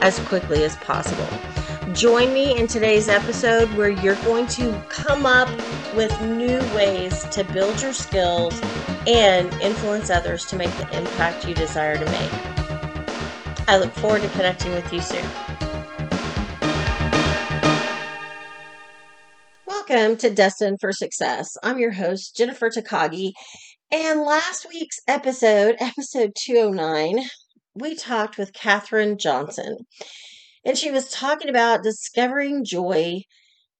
as quickly as possible. Join me in today's episode where you're going to come up with new ways to build your skills and influence others to make the impact you desire to make. I look forward to connecting with you soon. Welcome to Destined for Success. I'm your host, Jennifer Takagi. And last week's episode, episode 209, we talked with Katherine Johnson. And she was talking about discovering joy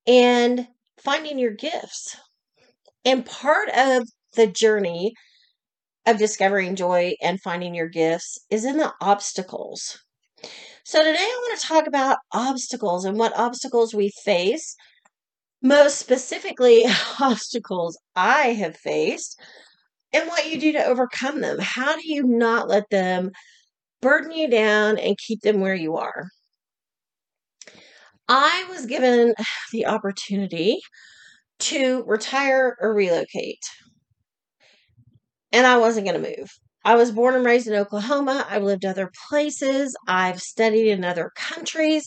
and finding your gifts. And part of the journey of discovering joy and finding your gifts is in the obstacles. So, today I want to talk about obstacles and what obstacles we face. Most specifically, obstacles I have faced and what you do to overcome them. How do you not let them burden you down and keep them where you are? I was given the opportunity to retire or relocate, and I wasn't going to move. I was born and raised in Oklahoma. I've lived other places. I've studied in other countries.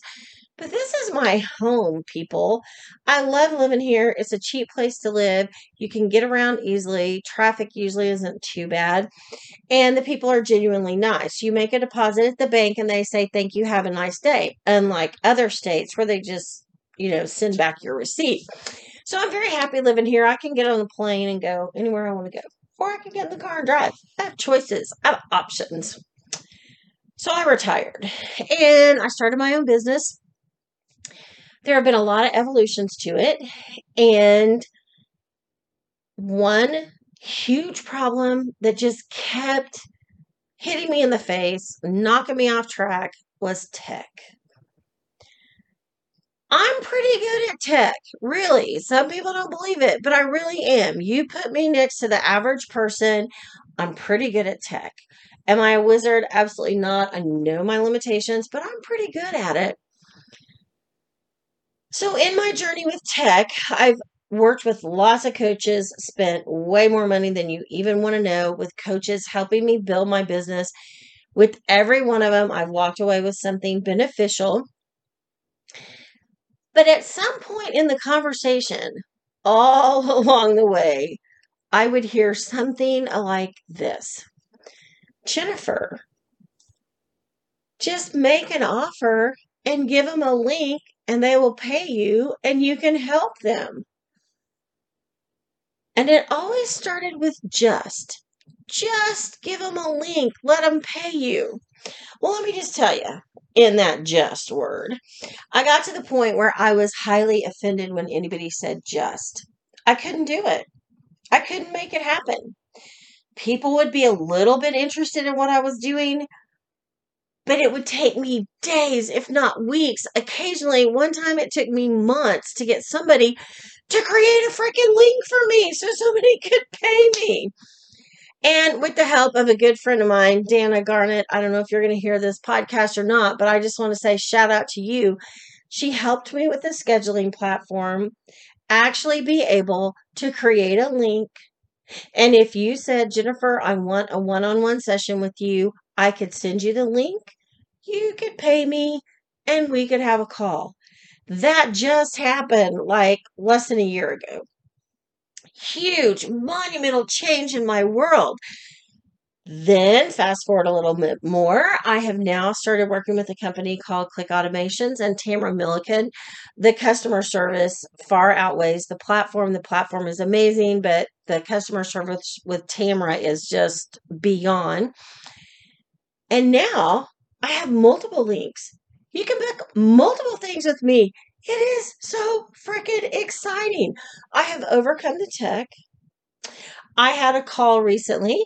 But this is my home, people. I love living here. It's a cheap place to live. You can get around easily. Traffic usually isn't too bad. And the people are genuinely nice. You make a deposit at the bank and they say, Thank you, have a nice day. Unlike other states where they just, you know, send back your receipt. So I'm very happy living here. I can get on the plane and go anywhere I want to go. Or I can get in the car and drive. I have choices, I have options. So I retired and I started my own business there have been a lot of evolutions to it. And one huge problem that just kept hitting me in the face, knocking me off track, was tech. I'm pretty good at tech, really. Some people don't believe it, but I really am. You put me next to the average person, I'm pretty good at tech. Am I a wizard? Absolutely not. I know my limitations, but I'm pretty good at it. So, in my journey with tech, I've worked with lots of coaches, spent way more money than you even want to know with coaches helping me build my business. With every one of them, I've walked away with something beneficial. But at some point in the conversation, all along the way, I would hear something like this Jennifer, just make an offer and give them a link and they will pay you and you can help them. And it always started with just. Just give them a link, let them pay you. Well, let me just tell you, in that just word, I got to the point where I was highly offended when anybody said just. I couldn't do it, I couldn't make it happen. People would be a little bit interested in what I was doing, but it would take me days, if not weeks. Occasionally, one time it took me months to get somebody to create a freaking link for me so somebody could pay me. And with the help of a good friend of mine, Dana Garnett, I don't know if you're going to hear this podcast or not, but I just want to say shout out to you. She helped me with the scheduling platform, actually be able to create a link. And if you said, Jennifer, I want a one on one session with you, I could send you the link, you could pay me, and we could have a call. That just happened like less than a year ago. Huge, monumental change in my world. Then, fast forward a little bit more, I have now started working with a company called Click Automations and Tamara Milliken. The customer service far outweighs the platform. The platform is amazing, but the customer service with Tamara is just beyond. And now I have multiple links. You can book multiple things with me. It is so freaking exciting. I have overcome the tech. I had a call recently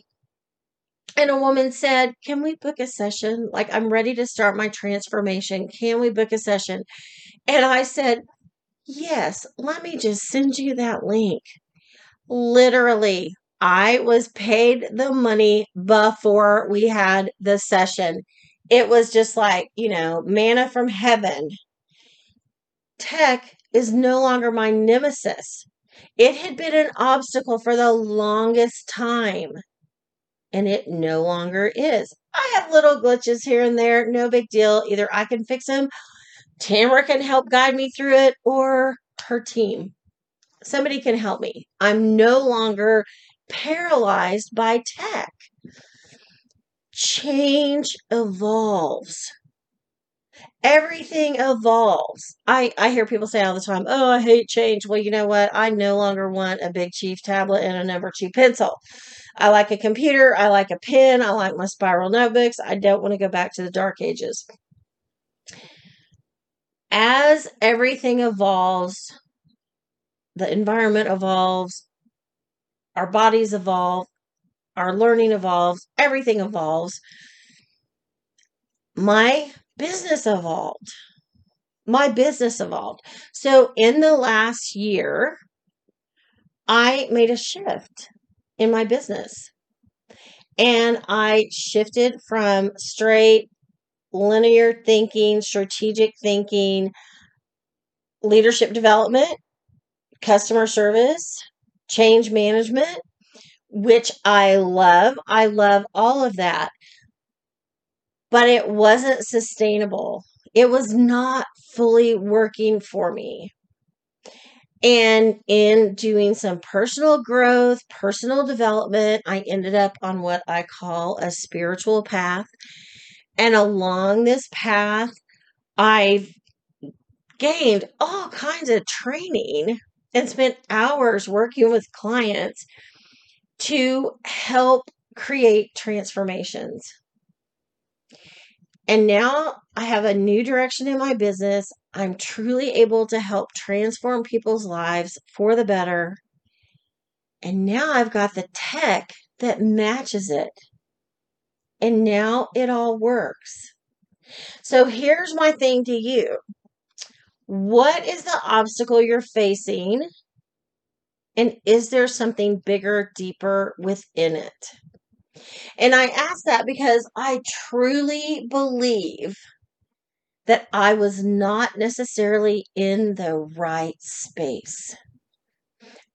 and a woman said, Can we book a session? Like, I'm ready to start my transformation. Can we book a session? And I said, Yes, let me just send you that link. Literally, I was paid the money before we had the session. It was just like, you know, manna from heaven. Tech is no longer my nemesis. It had been an obstacle for the longest time, and it no longer is. I have little glitches here and there, no big deal. Either I can fix them, Tamara can help guide me through it, or her team. Somebody can help me. I'm no longer paralyzed by tech. Change evolves. Everything evolves. I, I hear people say all the time, oh, I hate change. Well, you know what? I no longer want a big chief tablet and a number two pencil. I like a computer. I like a pen. I like my spiral notebooks. I don't want to go back to the dark ages. As everything evolves, the environment evolves, our bodies evolve, our learning evolves, everything evolves. My business evolved. My business evolved. So in the last year, I made a shift in my business. And I shifted from straight linear thinking, strategic thinking, leadership development, customer service, change management, which I love. I love all of that. But it wasn't sustainable. It was not fully working for me. And in doing some personal growth, personal development, I ended up on what I call a spiritual path. And along this path, I've gained all kinds of training and spent hours working with clients to help create transformations. And now I have a new direction in my business. I'm truly able to help transform people's lives for the better. And now I've got the tech that matches it. And now it all works. So here's my thing to you What is the obstacle you're facing? And is there something bigger, deeper within it? And I ask that because I truly believe that I was not necessarily in the right space.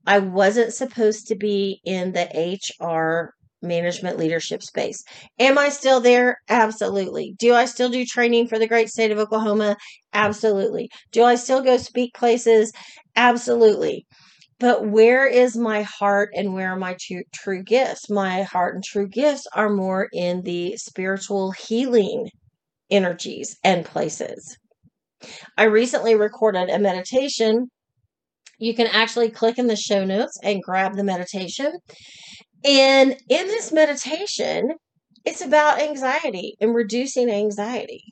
I wasn't supposed to be in the HR management leadership space. Am I still there? Absolutely. Do I still do training for the great state of Oklahoma? Absolutely. Do I still go speak places? Absolutely. But where is my heart and where are my true, true gifts? My heart and true gifts are more in the spiritual healing energies and places. I recently recorded a meditation. You can actually click in the show notes and grab the meditation. And in this meditation, it's about anxiety and reducing anxiety.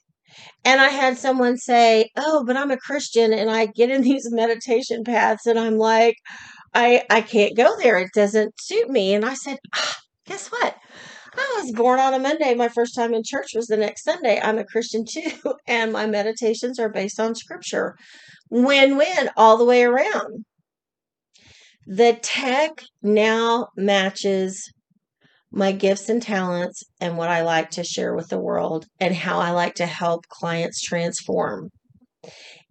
And I had someone say, "Oh, but I'm a Christian and I get in these meditation paths and I'm like, I I can't go there. It doesn't suit me." And I said, ah, "Guess what? I was born on a Monday. My first time in church was the next Sunday. I'm a Christian too, and my meditations are based on scripture. Win win all the way around. The tech now matches my gifts and talents and what I like to share with the world and how I like to help clients transform.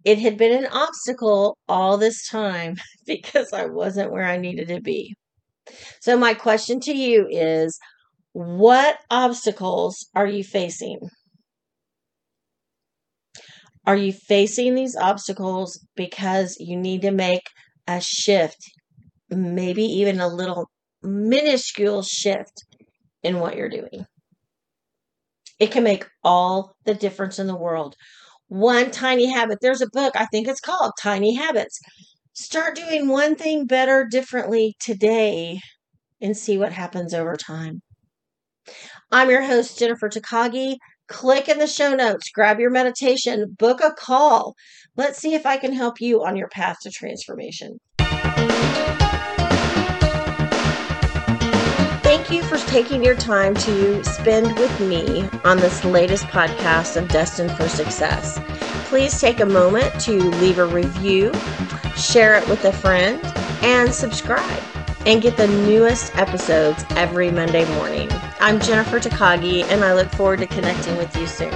It had been an obstacle all this time because I wasn't where I needed to be. So, my question to you is what obstacles are you facing? Are you facing these obstacles because you need to make a shift, maybe even a little minuscule shift in what you're doing? It can make all the difference in the world. One tiny habit. There's a book, I think it's called Tiny Habits. Start doing one thing better, differently today, and see what happens over time. I'm your host, Jennifer Takagi. Click in the show notes, grab your meditation, book a call. Let's see if I can help you on your path to transformation. Thank you for taking your time to spend with me on this latest podcast of Destined for Success. Please take a moment to leave a review, share it with a friend, and subscribe and get the newest episodes every Monday morning. I'm Jennifer Takagi, and I look forward to connecting with you soon.